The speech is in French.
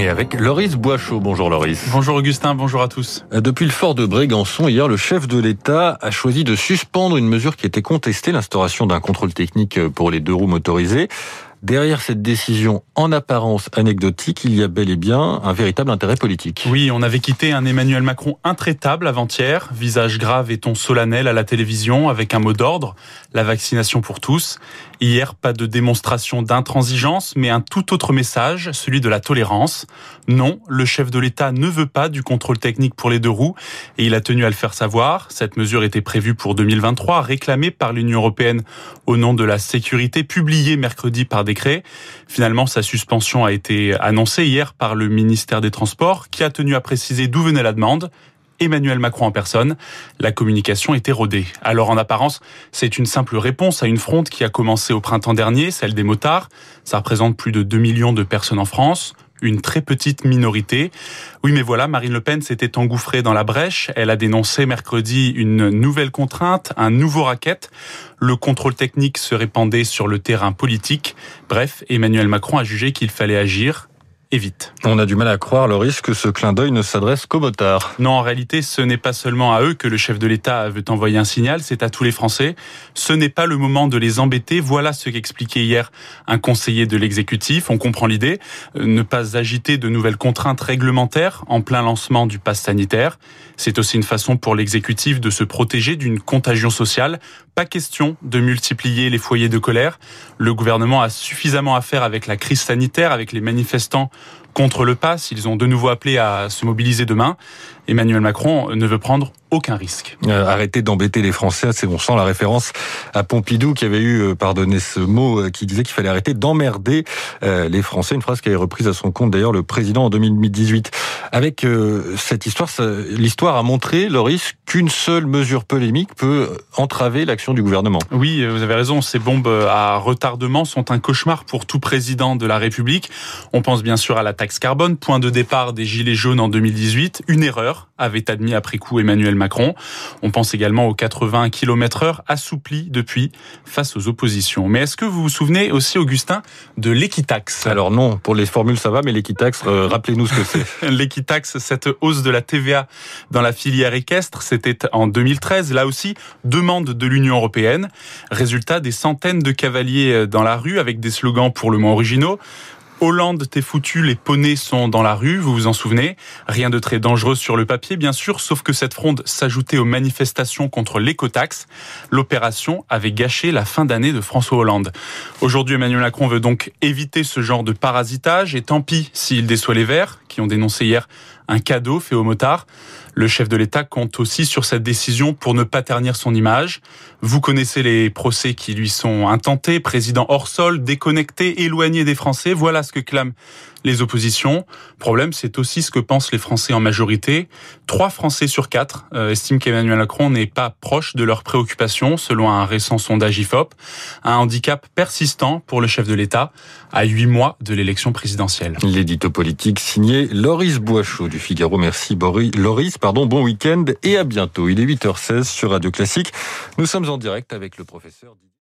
Et avec Loris Boischaud. Bonjour Loris. Bonjour Augustin, bonjour à tous. Euh, depuis le fort de Brégançon, hier, le chef de l'État a choisi de suspendre une mesure qui était contestée, l'instauration d'un contrôle technique pour les deux roues motorisées. Derrière cette décision en apparence anecdotique, il y a bel et bien un véritable intérêt politique. Oui, on avait quitté un Emmanuel Macron intraitable avant-hier, visage grave et ton solennel à la télévision avec un mot d'ordre, la vaccination pour tous. Hier, pas de démonstration d'intransigeance, mais un tout autre message, celui de la tolérance. Non, le chef de l'État ne veut pas du contrôle technique pour les deux roues et il a tenu à le faire savoir. Cette mesure était prévue pour 2023, réclamée par l'Union européenne au nom de la sécurité, publiée mercredi par décret. Finalement, sa suspension a été annoncée hier par le ministère des Transports, qui a tenu à préciser d'où venait la demande. Emmanuel Macron en personne. La communication est érodée. Alors en apparence, c'est une simple réponse à une fronde qui a commencé au printemps dernier, celle des motards. Ça représente plus de 2 millions de personnes en France une très petite minorité. Oui, mais voilà, Marine Le Pen s'était engouffrée dans la brèche. Elle a dénoncé mercredi une nouvelle contrainte, un nouveau racket. Le contrôle technique se répandait sur le terrain politique. Bref, Emmanuel Macron a jugé qu'il fallait agir On a du mal à croire, Loris, que ce clin d'œil ne s'adresse qu'aux motards. Non, en réalité, ce n'est pas seulement à eux que le chef de l'État veut envoyer un signal, c'est à tous les Français. Ce n'est pas le moment de les embêter. Voilà ce qu'expliquait hier un conseiller de l'exécutif. On comprend l'idée. Euh, ne pas agiter de nouvelles contraintes réglementaires en plein lancement du pass sanitaire. C'est aussi une façon pour l'exécutif de se protéger d'une contagion sociale. Pas question de multiplier les foyers de colère. Le gouvernement a suffisamment à faire avec la crise sanitaire, avec les manifestants contre le pass. Ils ont de nouveau appelé à se mobiliser demain. Emmanuel Macron ne veut prendre aucun risque. Euh, arrêtez d'embêter les Français, c'est bon sang la référence à Pompidou qui avait eu, euh, pardonnez ce mot, euh, qui disait qu'il fallait arrêter d'emmerder euh, les Français, une phrase qui avait reprise à son compte d'ailleurs le président en 2018. Avec cette histoire, l'histoire a montré, Loris, qu'une seule mesure polémique peut entraver l'action du gouvernement. Oui, vous avez raison, ces bombes à retardement sont un cauchemar pour tout président de la République. On pense bien sûr à la taxe carbone, point de départ des Gilets jaunes en 2018, une erreur, avait admis après coup Emmanuel Macron. On pense également aux 80 km heure assouplis depuis face aux oppositions. Mais est-ce que vous vous souvenez aussi, Augustin, de l'équitaxe? Alors non, pour les formules ça va, mais l'équitaxe, euh, rappelez-nous ce que c'est. l'équitaxe, cette hausse de la TVA dans la filière équestre, c'était en 2013. Là aussi, demande de l'Union européenne. Résultat, des centaines de cavaliers dans la rue avec des slogans pour le moins originaux. Hollande, t'es foutu, les poneys sont dans la rue, vous vous en souvenez. Rien de très dangereux sur le papier, bien sûr, sauf que cette fronde s'ajoutait aux manifestations contre l'écotaxe. L'opération avait gâché la fin d'année de François Hollande. Aujourd'hui, Emmanuel Macron veut donc éviter ce genre de parasitage, et tant pis s'il déçoit les Verts, qui ont dénoncé hier un cadeau fait aux motards. Le chef de l'État compte aussi sur cette décision pour ne pas ternir son image. Vous connaissez les procès qui lui sont intentés, président hors sol, déconnecté, éloigné des Français. Voilà ce que clament les oppositions. Problème, c'est aussi ce que pensent les Français en majorité. Trois Français sur quatre euh, estiment qu'Emmanuel Macron n'est pas proche de leurs préoccupations, selon un récent sondage IFOP. Un handicap persistant pour le chef de l'État à huit mois de l'élection présidentielle. L'édito politique signé du Figaro. Merci Boris. Pardon, bon week-end et à bientôt. Il est 8h16 sur Radio Classique. Nous sommes en direct avec le professeur